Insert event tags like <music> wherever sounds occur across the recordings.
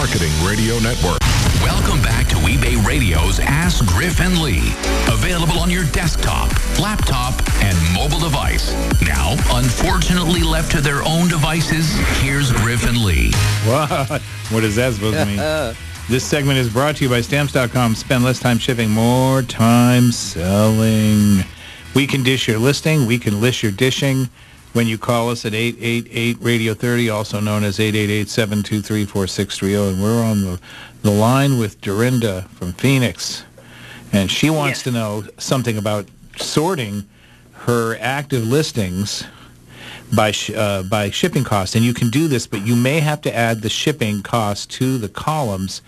Marketing Radio Network. Welcome back to eBay Radio's Ask Griff and Lee. Available on your desktop, laptop, and mobile device. Now, unfortunately left to their own devices, here's Griff and Lee. What? What is that supposed to mean? <laughs> this segment is brought to you by Stamps.com. Spend less time shipping, more time selling. We can dish your listing. We can list your dishing when you call us at 888-Radio-30, also known as 888-723-4630. And we're on the, the line with Durinda from Phoenix. And she wants Yes. to know something about sorting her active listings by sh- uh, by shipping cost, and you can do this, but you may have to add the shipping cost to the columns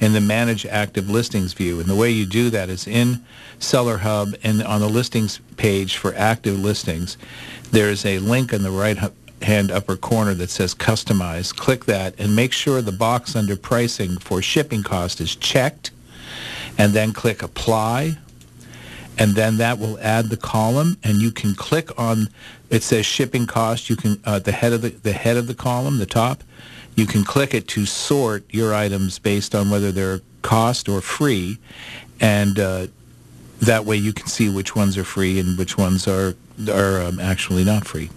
in the Manage Active Listings view. And the way you do that is in Seller Hub and on the listings page for active listings, there's a link in the right hand upper corner that says Customize. Click that and make sure the box under Pricing for shipping cost is checked, and then click Apply and then that will add the column and you can click on it says shipping cost you can uh, the head of the the head of the column the top you can click it to sort your items based on whether they're cost or free and uh, that way you can see which ones are free and which ones are are um, actually not free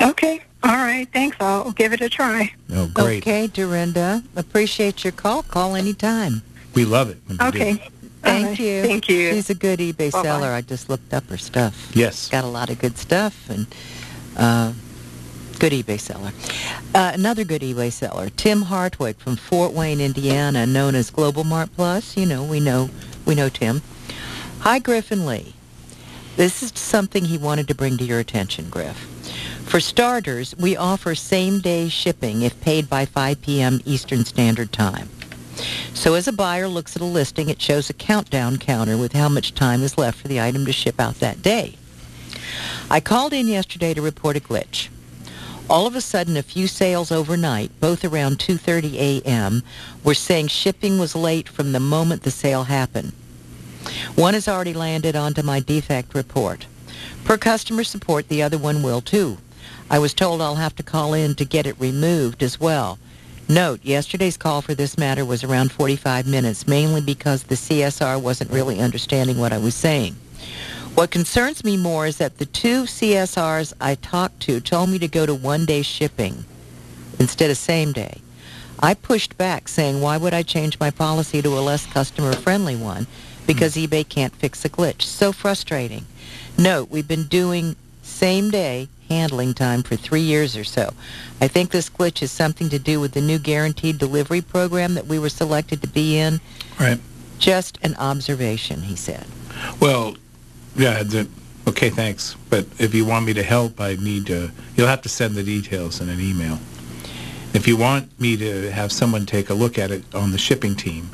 Okay. All right. Thanks. I'll give it a try. oh great Okay, Durinda. Appreciate your call. Call anytime. we love it when you do. Okay. Thank All right. you. Thank you. She's a good eBay Bye-bye. seller. I just looked up her stuff. yes Got a lot of good stuff and uh, good eBay seller. Uh, another good eBay seller, Tim Hartwig from Fort Wayne, Indiana, known as Global Mart Plus. You know, we know we know Tim. Hi, Griff and Lee. This is something he wanted to bring to your attention, Griff. For starters, we offer same-day shipping if paid by 5 p.m. Eastern Standard Time. So as a buyer looks at a listing, it shows a countdown counter with how much time is left for the item to ship out that day. I called in yesterday to report a glitch. All of a sudden, a few sales overnight, both around 2.30 a.m., were saying shipping was late from the moment the sale happened. One has already landed onto my defect report. Per customer support, the other one will too. I was told I'll have to call in to get it removed as well. Note, yesterday's call for this matter was around 45 minutes, mainly because the CSR wasn't really understanding what I was saying. What concerns me more is that the two CSRs I talked to told me to go to one-day shipping instead of same day. I pushed back saying, why would I change my policy to a less customer-friendly one? Because eBay can't fix a glitch. So frustrating. Note, we've been doing same day handling time for three years or so. I think this glitch has something to do with the new guaranteed delivery program that we were selected to be in. right Just an observation, he said. Well, yeah, the, okay, thanks. But if you want me to help, I need to, you'll have to send the details in an email. If you want me to have someone take a look at it on the shipping team,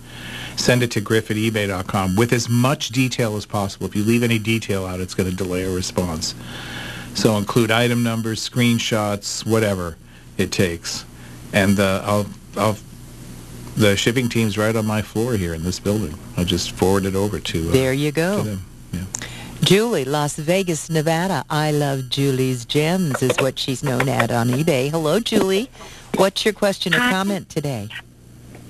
send it to griff at ebay.com with as much detail as possible. If you leave any detail out, it's going to delay a response. So include item numbers, screenshots, whatever it takes. And uh, I'll, I'll, the shipping team's right on my floor here in this building. I'll just forward it over to, uh, There you to go. them. Yeah. Julie, Las Vegas, Nevada. I love Julie's Gems is what she's known at on eBay. Hello, Julie. What's your question or Hi. comment today?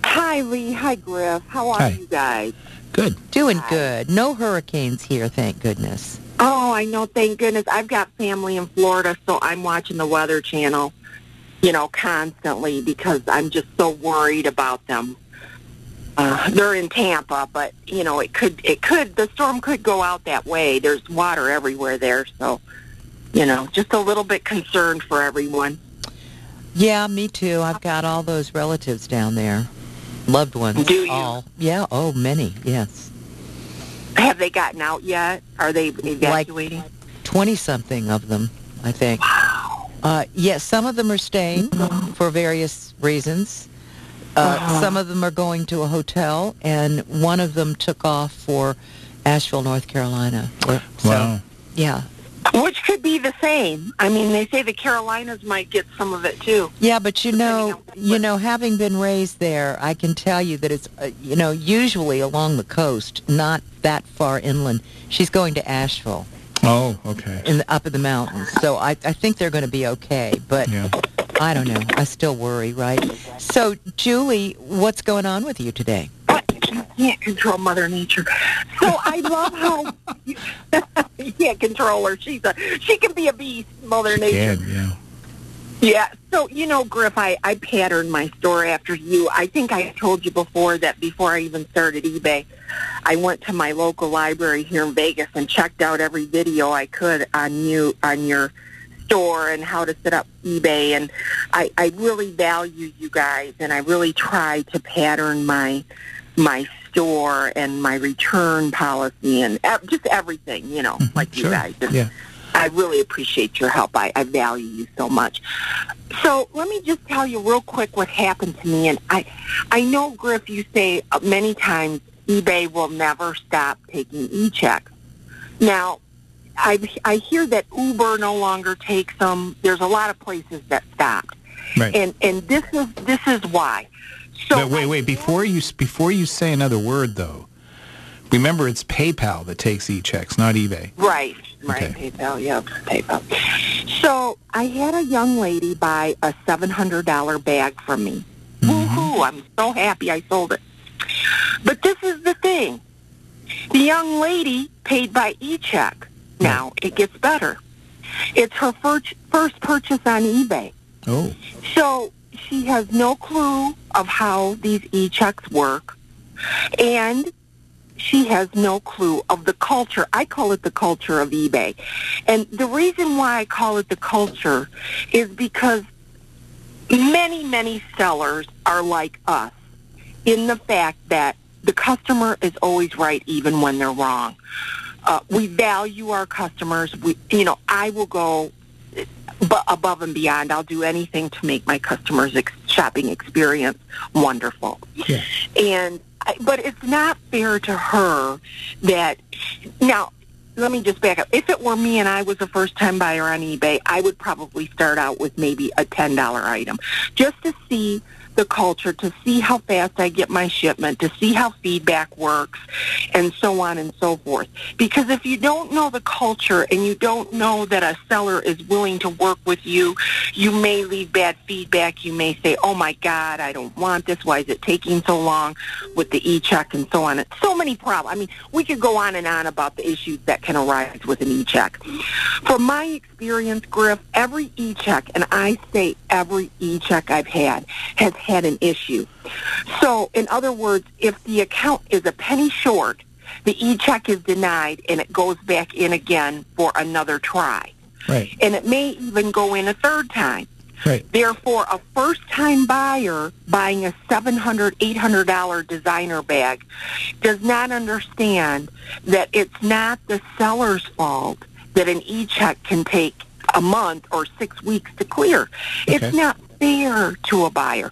Hi, Lee. Hi, Griff. How are Hi. you guys? Good. Doing good. No hurricanes here, thank goodness. I know. Thank goodness. I've got family in Florida, so I'm watching the Weather Channel, you know, constantly because I'm just so worried about them. Uh, they're in Tampa, but you know, it could, it could, the storm could go out that way. There's water everywhere there, so you know, just a little bit concerned for everyone. Yeah, me too. I've got all those relatives down there. Loved ones. Do you? All. Yeah, oh, many, yes. Have they gotten out yet? Are they evacuating? 20-something of them, I think. Wow. Uh, yes, some of them are staying for various reasons. Uh, Some of them are going to a hotel, and one of them took off for Asheville, North Carolina. Where- So, Wow. yeah. Which could be the same. I mean, they say the Carolinas might get some of it too. Yeah, but you know, you know, having been raised there, I can tell you that it's, uh, you know, usually along the coast, not that far inland. She's going to Asheville Oh, okay. in the, up in the mountains, so I, I think they're going to be okay. But Yeah. I don't know. I still worry, right? So, Julie, what's going on with you today? Can't control Mother Nature. So I love how you, <laughs> you can't control her. She's a she can be a beast, Mother Nature. Can, yeah. Yeah. So, you know, Griff, I, I patterned my store after you. I think I told you before that before I even started eBay, I went to my local library here in Vegas and checked out every video I could on you, on your store and how to set up eBay. And I, I really value you guys and I really try to pattern my, my store and my return policy and ev- just everything, you know, like you guys. And Yeah. I really appreciate your help. I, I value you so much. So let me just tell you real quick what happened to me. And I, I know, Griff, you say uh, many times eBay will never stop taking e-checks. Now, I, I hear that Uber no longer takes them. There's a lot of places that stopped. Right. And, and this is, this is why. So but wait, wait. Before you before you say another word, though, remember it's PayPal that takes e-checks, not eBay. Right, right. Okay. PayPal, yep, PayPal. So I had a young lady buy a seven hundred dollar bag from me. Mm-hmm. Woohoo! I'm so happy I sold it. But this is the thing: the young lady paid by e-check. Now it gets better. It's her first first purchase on eBay. Oh, So she has no clue of how these e-checks work, and she has no clue of the culture. I call it the culture of eBay. And the reason why I call it the culture is because many, many sellers are like us in the fact that the customer is always right even when they're wrong. Uh, we value our customers. We, you know, I will go bu- above and beyond. I'll do anything to make my customers' ex- shopping experience wonderful. Yeah. And I, but it's not fair to her that now. Let me just back up. If it were me and I was a first-time buyer on eBay, I would probably start out with maybe a ten dollar item, just to see the culture, to see how fast I get my shipment, to see how feedback works, and so on and so forth. Because if you don't know the culture and you don't know that a seller is willing to work with you, you may leave bad feedback. You may say, oh my God, I don't want this. Why is it taking so long with the e-check and so on? So many problems. I mean, we could go on and on about the issues that can arise with an e-check. From my experience, Griff, every e-check, and I say every e-check I've had, has had an issue. So, in other words, if the account is a penny short, the e-check is denied and it goes back in again for another try. right, And it may even go in a third time. right. Therefore, a first-time buyer buying a $700, $800 designer bag does not understand that it's not the seller's fault that an e-check can take a month or six weeks to clear. It's not fair to a buyer.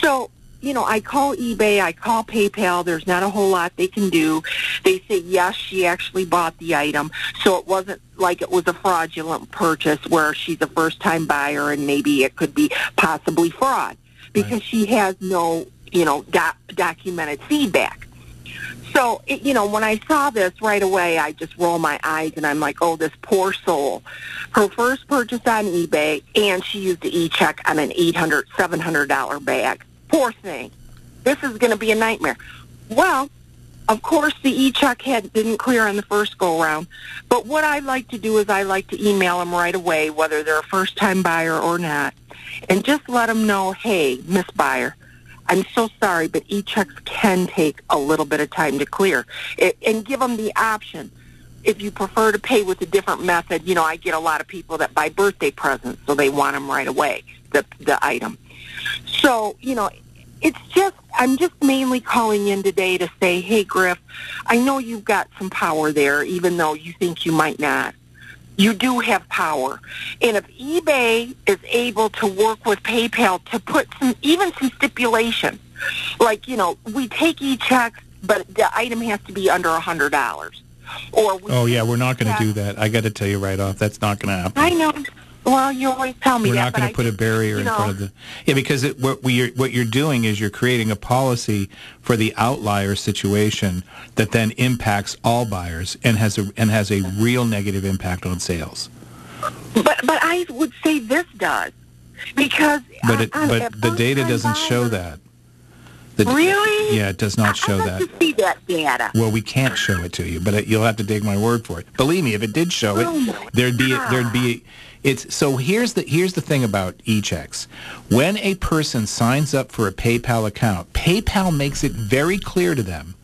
So, you know, I call eBay, I call PayPal. There's not a whole lot they can do. They say, yes, she actually bought the item. So it wasn't like it was a fraudulent purchase where she's a first-time buyer and maybe it could be possibly fraud because she has no, you know, doc- documented feedback. So, it, you know, when I saw this right away, I just roll my eyes and I'm like, oh, this poor soul. Her first purchase on eBay, and she used the e-check on an $800, $700 bag. Poor thing. This is going to be a nightmare. Well, of course, the e-check had didn't clear on the first go-around. But what I like to do is I like to email them right away, whether they're a first-time buyer or not, and just let them know, hey, Miss Buyer, I'm so sorry, but e-checks can take a little bit of time to clear. It, and give them the option. If you prefer to pay with a different method, you know, I get a lot of people that buy birthday presents, so they want them right away, the, the item. So, you know, it's just, I'm just mainly calling in today to say, hey, Griff, I know you've got some power there, even though you think you might not. You do have power. And if eBay is able to work with PayPal to put some, even some stipulation, like, you know, we take e-checks, but the item has to be under a $100. Or we Oh yeah, we're not going to do that. I got to tell you right off, that's not going to happen. I know. Well, you always tell me We're that. not going I to put a barrier you in know, front of the yeah because it, what we what you're doing is you're creating a policy for the outlier situation that then impacts all buyers and has a and has a real negative impact on sales. But but I would say this does. because But it, on- but the data doesn't show that. The, Really? Yeah, it does not show I'd that. to see that data. Well, we can't show it to you, but it, you'll have to take my word for it. Believe me, if it did show it, Oh, there'd be God. there'd be it's so here's the here's the thing about e-checks. When a person signs up for a PayPal account, PayPal makes it very clear to them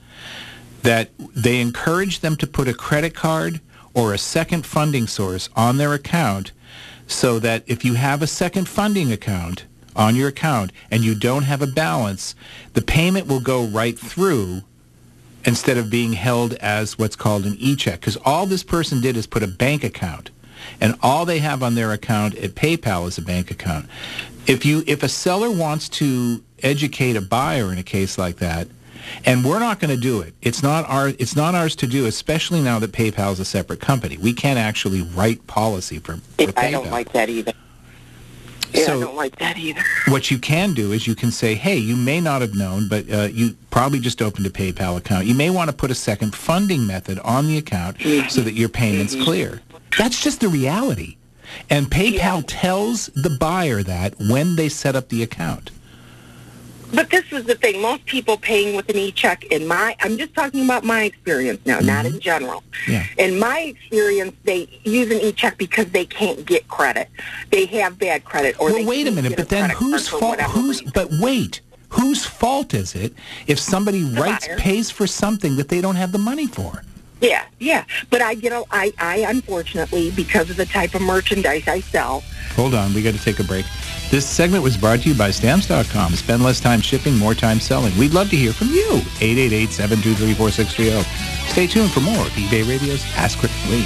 that they encourage them to put a credit card or a second funding source on their account so that if you have a second funding account on your account and you don't have a balance, the payment will go right through instead of being held as what's called an e-check. Because all this person did is put a bank account, and all they have on their account at PayPal is a bank account. If you if a seller wants to educate a buyer in a case like that, and we're not going to do it. It's not our it's not ours to do, especially now that PayPal is a separate company. We can't actually write policy for, for PayPal. I don't like that either. Yeah, So- I don't like that either. What you can do is you can say, hey, you may not have known, but uh, you probably just opened a PayPal account. You may want to put a second funding method on the account so that your payment's clear. That's just the reality. And PayPal tells the buyer that when they set up the account. But this is the thing. Most people paying with an e-check in my, I'm just talking about my experience now, not in general. Mm-hmm. Yeah. In my experience, they use an e-check because they can't get credit. They have bad credit or Well, they wait a minute, but then credit card whose fault? reason. But wait, whose fault is it if somebody writes buyer. pays for something that they don't have the money for? Yeah, yeah. But I get a, I, I unfortunately, because of the type of merchandise I sell, Hold on, we got to take a break. This segment was brought to you by Stamps.com. Spend less time shipping, more time selling. We'd love to hear from you. 888-723-4630. Stay tuned for more of eBay Radio's Ask Rick Lee.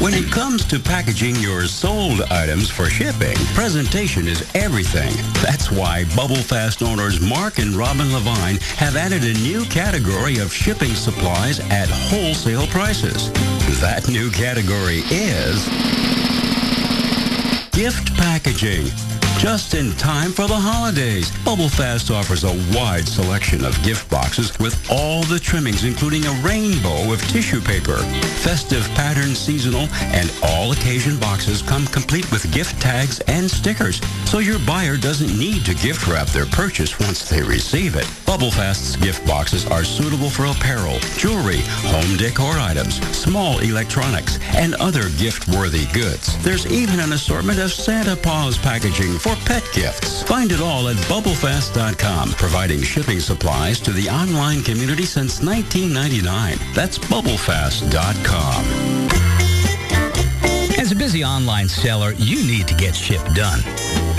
When it comes to packaging your sold items for shipping, presentation is everything. That's why Bubble Fast owners Mark and Robin Levine have added a new category of shipping supplies at wholesale prices. That new category is gift packaging. Just in time for the holidays, Bubble Fast offers a wide selection of gift boxes with all the trimmings, including a rainbow of tissue paper. Festive pattern seasonal and all occasion boxes come complete with gift tags and stickers, so your buyer doesn't need to gift wrap their purchase once they receive it. Bubble Fast's gift boxes are suitable for apparel, jewelry, home decor items, small electronics, and other gift-worthy goods. There's even an assortment of Santa Paws packaging for pet gifts. Find it all at bubblefast.com, providing shipping supplies to the online community since 1999. That's bubblefast.com. As a busy online seller, you need to get ship done.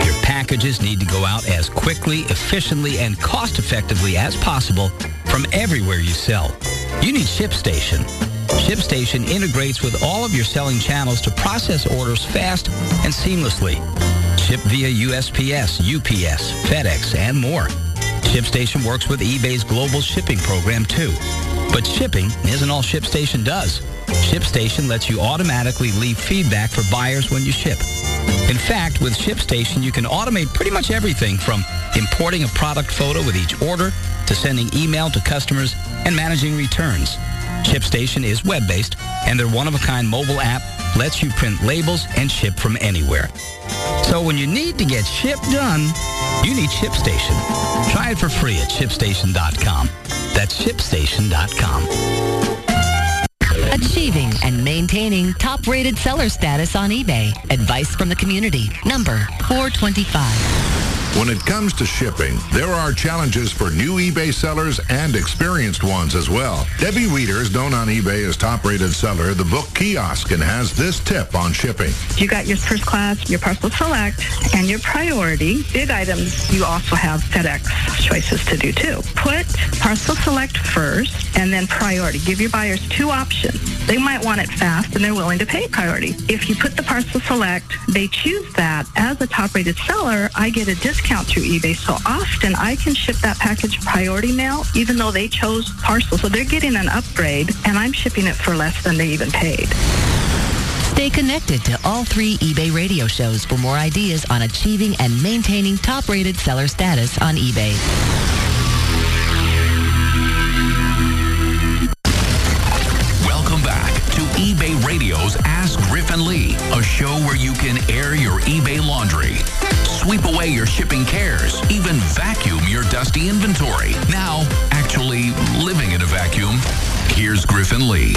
Your packages need to go out as quickly, efficiently, and cost-effectively as possible from everywhere you sell. You need ShipStation. ShipStation integrates with all of your selling channels to process orders fast and seamlessly. Ship via USPS, UPS, FedEx, and more. ShipStation works with eBay's global shipping program too. But shipping isn't all ShipStation does. ShipStation lets you automatically leave feedback for buyers when you ship. In fact, with ShipStation, you can automate pretty much everything from importing a product photo with each order to sending email to customers and managing returns. ShipStation is web-based, and their one-of-a-kind mobile app lets you print labels and ship from anywhere. So when you need to get ship done, you need ShipStation. Try it for free at shipstation.com. That's shipstation.com. Achieving and maintaining top-rated seller status on eBay. Advice from the community. Number 425. When it comes to shipping, there are challenges for new eBay sellers and experienced ones as well. Debbie Weeder is known on eBay as top-rated seller, the book kiosk, and has this tip on shipping. You got your first class, your parcel select, and your priority. Big items, you also have FedEx choices to do too. Put parcel select first and then priority. Give your buyers two options. They might want it fast and they're willing to pay priority. If you put the parcel select, they choose that. As a top-rated seller, I get a discount through eBay. So often I can ship that package priority mail even though they chose parcel. So they're getting an upgrade and I'm shipping it for less than they even paid. Stay connected to all three eBay radio shows for more ideas on achieving and maintaining top-rated seller status on eBay. Ask Griff Griff Lee, a show where you can air your eBay laundry, sweep away your shipping cares, even vacuum your dusty inventory. Now, actually living in a vacuum, here's Griff and Lee.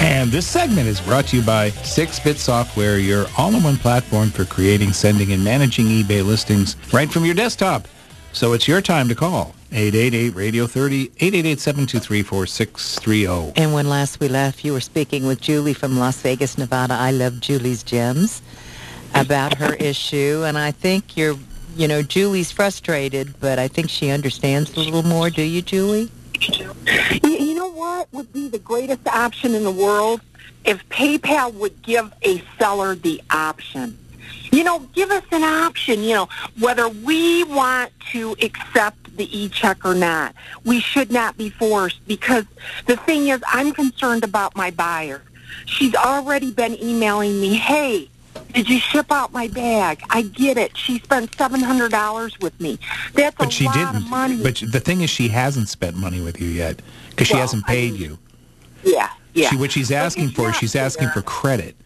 And this segment is brought to you by 6-Bit Software, your all-in-one platform for creating, sending, and managing eBay listings right from your desktop. So it's your time to call. 888-Radio-30, 888-723-4630. And when last we left, you were speaking with Julie from Las Vegas, Nevada. I love Julie's Gems about her issue. And I think you're, you know, Julie's frustrated, but I think she understands a little more. Do you, Julie? You, you know what would be the greatest option in the world? If PayPal would give a seller the option. You know, give us an option, you know, whether we want to accept the e-check or not. We should not be forced because the thing is, I'm concerned about my buyer. She's already been emailing me, hey, did you ship out my bag? I get it. She spent seven hundred dollars with me. That's But a she lot didn't. of money. But the thing is, she hasn't spent money with you yet because she hasn't I paid mean, you. yeah, yeah. She, what she's asking for, she's asking for credit.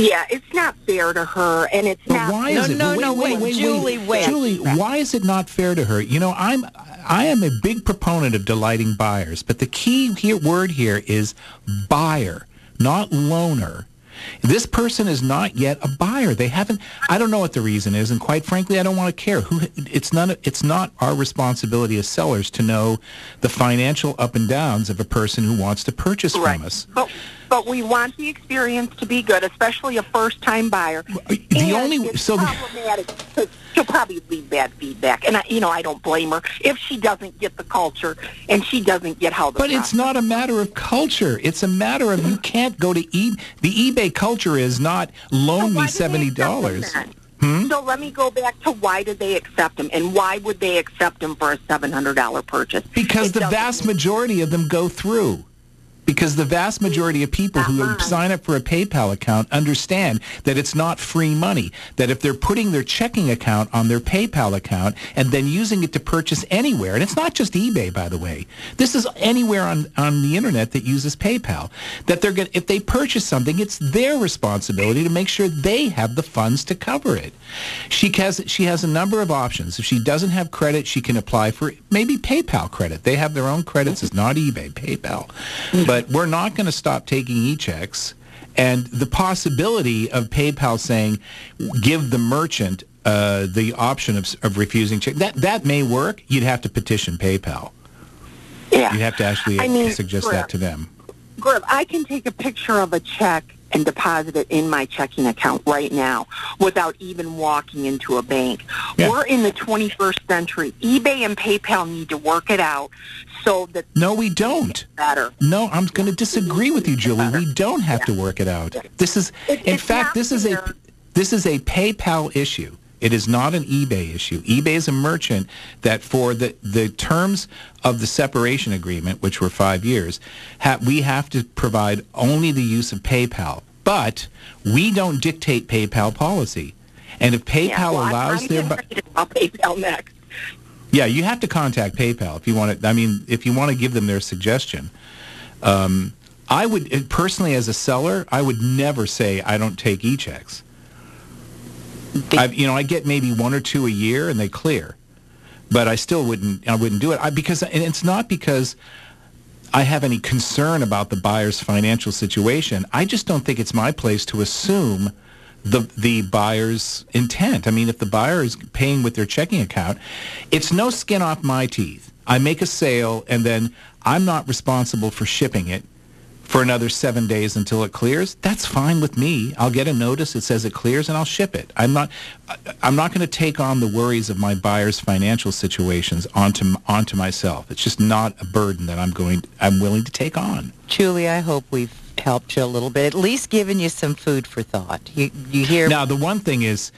Yeah, it's not fair to her, and it's But not. why No, it? no, wait, no, wait, wait, wait, Julie, wait. Julie, why is it not fair to her? You know, I'm I am a big proponent of delighting buyers, but the key here word here is buyer, not loaner. This person is not yet a buyer. They haven't. I don't know what the reason is, and quite frankly, I don't want to care. Who? It's not. It's not our responsibility as sellers to know the financial up and downs of a person who wants to purchase Right. from us. But but we want the experience to be good, especially a first time buyer. The And only so. problematic she'll probably leave bad feedback, and I, you know I don't blame her if she doesn't get the culture and she doesn't get how the. But it's not a matter of culture. It's a matter of you can't go to e. The eBay culture is not loan So me why do they seventy dollars. Hmm? So let me go back to why did they accept them, and why would they accept them for a seven hundred dollar purchase? Because It the vast majority of them go through. Because the vast majority of people who sign up for a PayPal account understand that it's not free money. That if they're putting their checking account on their PayPal account and then using it to purchase anywhere, and it's not just eBay, by the way. This is anywhere on, on the internet that uses PayPal. That they're going if they purchase something, it's their responsibility to make sure they have the funds to cover it. She has she has a number of options. If she doesn't have credit, she can apply for maybe PayPal credit. They have their own credits. It's not eBay, PayPal. Mm-hmm. But we're not going to stop taking e-checks. And the possibility of PayPal saying, give the merchant uh, the option of, of refusing check, that, that may work. You'd have to petition PayPal. Yeah. You'd have to actually I mean, suggest that to them. I can take a picture of a check and deposit it in my checking account right now without even walking into a bank. Yeah. We're in the 21st century. eBay and PayPal need to work it out so that No, we don't. better. No, I'm going to disagree with you, Julie. We don't have to work it out. This is, It- in fact, this is a this is a PayPal issue. It is not an eBay issue. eBay is a merchant that, for the the terms of the separation agreement, which were five years, ha- we have to provide only the use of PayPal. But we don't dictate PayPal policy. And if PayPal Yeah, well, allows I'm their bu- ready to call PayPal next. yeah, you have to contact PayPal if you want to. I mean, if you want to give them their suggestion. Um, I would personally, as a seller, I would never say I don't take e-checks. I, you know, I get maybe one or two a year, and they clear, but I still wouldn't. I wouldn't do it I, because, and it's not because I have any concern about the buyer's financial situation. I just don't think it's my place to assume the the buyer's intent. I mean, if the buyer is paying with their checking account, it's no skin off my teeth. I make a sale and then I'm not responsible for shipping it for another seven days until it clears. That's fine with me. I'll get a notice that says it clears and I'll ship it. I'm not I'm not going to take on the worries of my buyer's financial situations onto onto myself. It's just not a burden that I'm going I'm willing to take on. Julie, I hope we've helped you a little bit, at least given you some food for thought. You, you hear Now, the one thing is,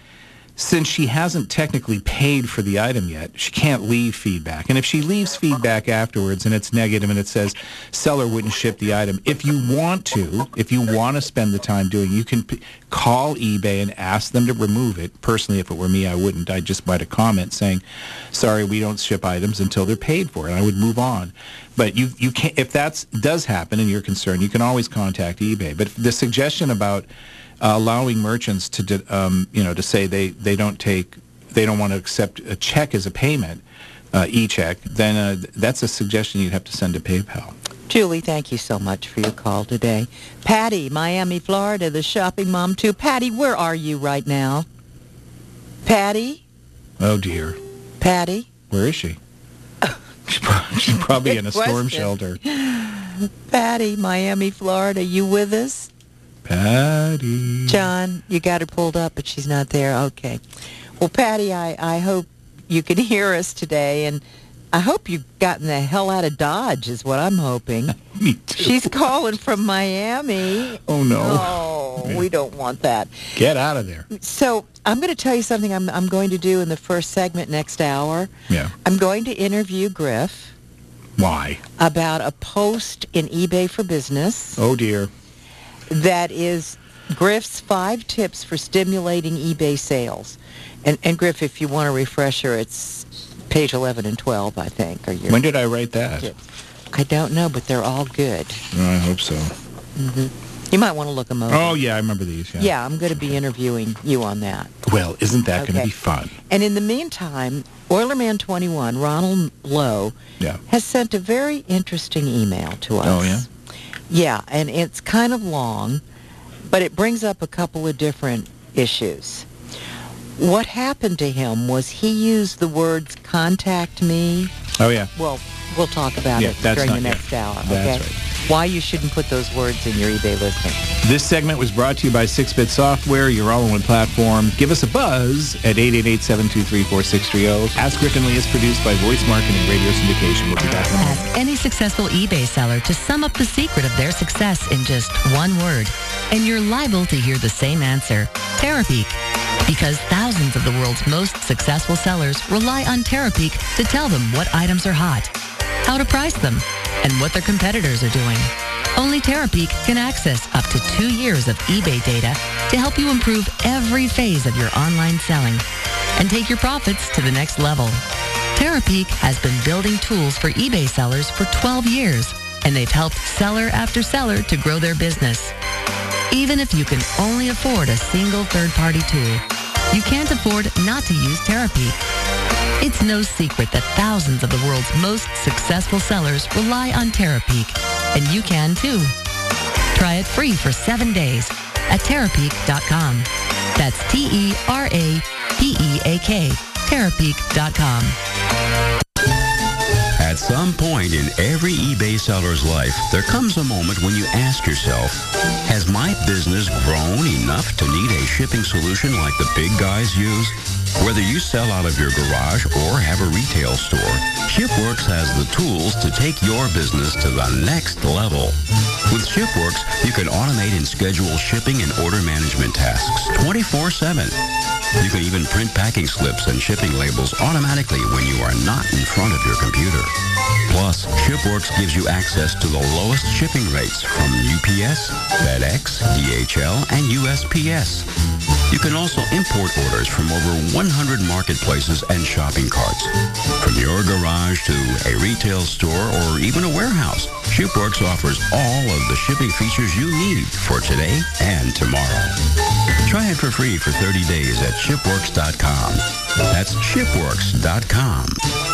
since she hasn't technically paid for the item yet, she can't leave feedback. And if she leaves feedback afterwards and it's negative and it says seller wouldn't ship the item, if you want to, if you want to spend the time doing, you can call eBay and ask them to remove it. Personally, if it were me, I wouldn't. I'd just write a comment saying, "Sorry, we don't ship items until they're paid for," and I would move on. But you you can if that does happen and you're concerned, you can always contact eBay. But the suggestion about uh, allowing merchants to, um, you know, to say they, they don't take, they don't want to accept a check as a payment, uh, e-check, then uh, that's a suggestion you'd have to send to PayPal. Julie, thank you so much for your call today. Patty, Miami, Florida, the shopping mom too. Patty, where are you right now? Patty? Oh dear. Patty? Where is she? she's probably in a <laughs> storm shelter. Patty, Miami, Florida, you with us? Patty. John, you got her pulled up, but she's not there. Okay. Well, Patty, I, I hope you can <laughs> hear us today, and I hope you've gotten the hell out of Dodge, is what I'm hoping. <laughs> Me too. She's calling from Miami. Oh no. Oh, we don't want that. Get out of there. So I'm going to tell you something I'm, I'm going to do in the first segment next hour. Yeah. I'm going to interview Griff Why? about a post in eBay for Business Oh dear. That is Griff's five tips for stimulating eBay sales. And, and Griff, if you want a refresher, it's page 11 and 12, I think. Are your When did I write that? tips. I don't know, but they're all good. Oh, I hope so. Mm-hmm. You might want to look them over. Oh yeah, I remember these. Yeah. yeah, I'm going to be interviewing you on that. Well, isn't that going to be fun? And in the meantime, Oilerman21, Ronald Lowe, Yeah. has sent a very interesting email to us. Oh, yeah? Yeah, and it's kind of long, but it brings up a couple of different issues. What happened to him was he used the words contact me. Oh yeah. Well, we'll talk about Yeah, it during the next hour, that's okay? right. Why you shouldn't put those words in your eBay listing. This segment was brought to you by 6-Bit Software, your all-in-one platform. Give us a buzz at 888-723-4630. Ask Griff and Lee is produced by Voice Marketing Radio Syndication. We'll be back in a moment. Ask any successful eBay seller to sum up the secret of their success in just one word, and you're liable to hear the same answer, Terapeak. Because thousands of the world's most successful sellers rely on Terapeak to tell them what items are hot, how to price them, and what their competitors are doing. Only Terapeak can access up to two years of eBay data to help you improve every phase of your online selling and take your profits to the next level. Terapeak has been building tools for eBay sellers for 12 years, and they've helped seller after seller to grow their business. Even if you can only afford a single third-party tool, you can't afford not to use Terapeak. It's no secret that thousands of the world's most successful sellers rely on Terapeak, and you can too. Try it free for seven days at Terapeak.com. That's T-E-R-A-P-E-A-K, Terapeak.com. At some point in every eBay seller's life, there comes a moment when you ask yourself, has my business grown enough to need a shipping solution like the big guys use? Whether you sell out of your garage or have a retail store, ShipWorks has the tools to take your business to the next level. With ShipWorks, you can automate and schedule shipping and order management tasks 24-7. You can even print packing slips and shipping labels automatically when you are not in front of your computer. Plus, ShipWorks gives you access to the lowest shipping rates from UPS, FedEx, DHL, and USPS. You can also import orders from over 100 marketplaces and shopping carts. From your garage to a retail store or even a warehouse, ShipWorks offers all of the shipping features you need for today and tomorrow. Try it for free for 30 days at shipworks.com. That's shipworks.com.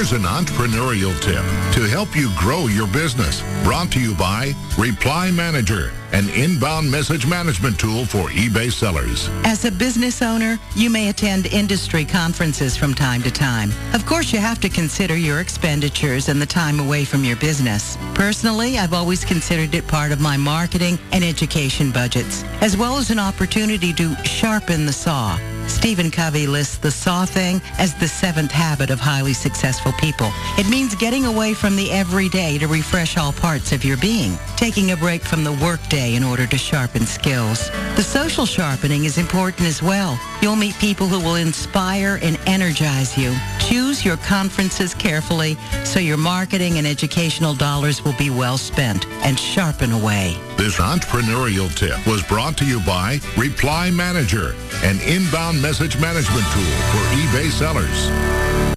Here's an entrepreneurial tip to help you grow your business. Brought to you by Reply Manager, an inbound message management tool for eBay sellers. As a business owner, you may attend industry conferences from time to time. Of course, you have to consider your expenditures and the time away from your business. Personally, I've always considered it part of my marketing and education budgets, as well as an opportunity to sharpen the saw. Stephen Covey lists the saw thing as the seventh habit of highly successful people. It means getting away from the everyday to refresh all parts of your being, taking a break from the workday in order to sharpen skills. The social sharpening is important as well. You'll meet people who will inspire and energize you. Choose your conferences carefully so your marketing and educational dollars will be well spent and sharpen away. This entrepreneurial tip was brought to you by Reply Manager, an inbound message management tool for eBay sellers.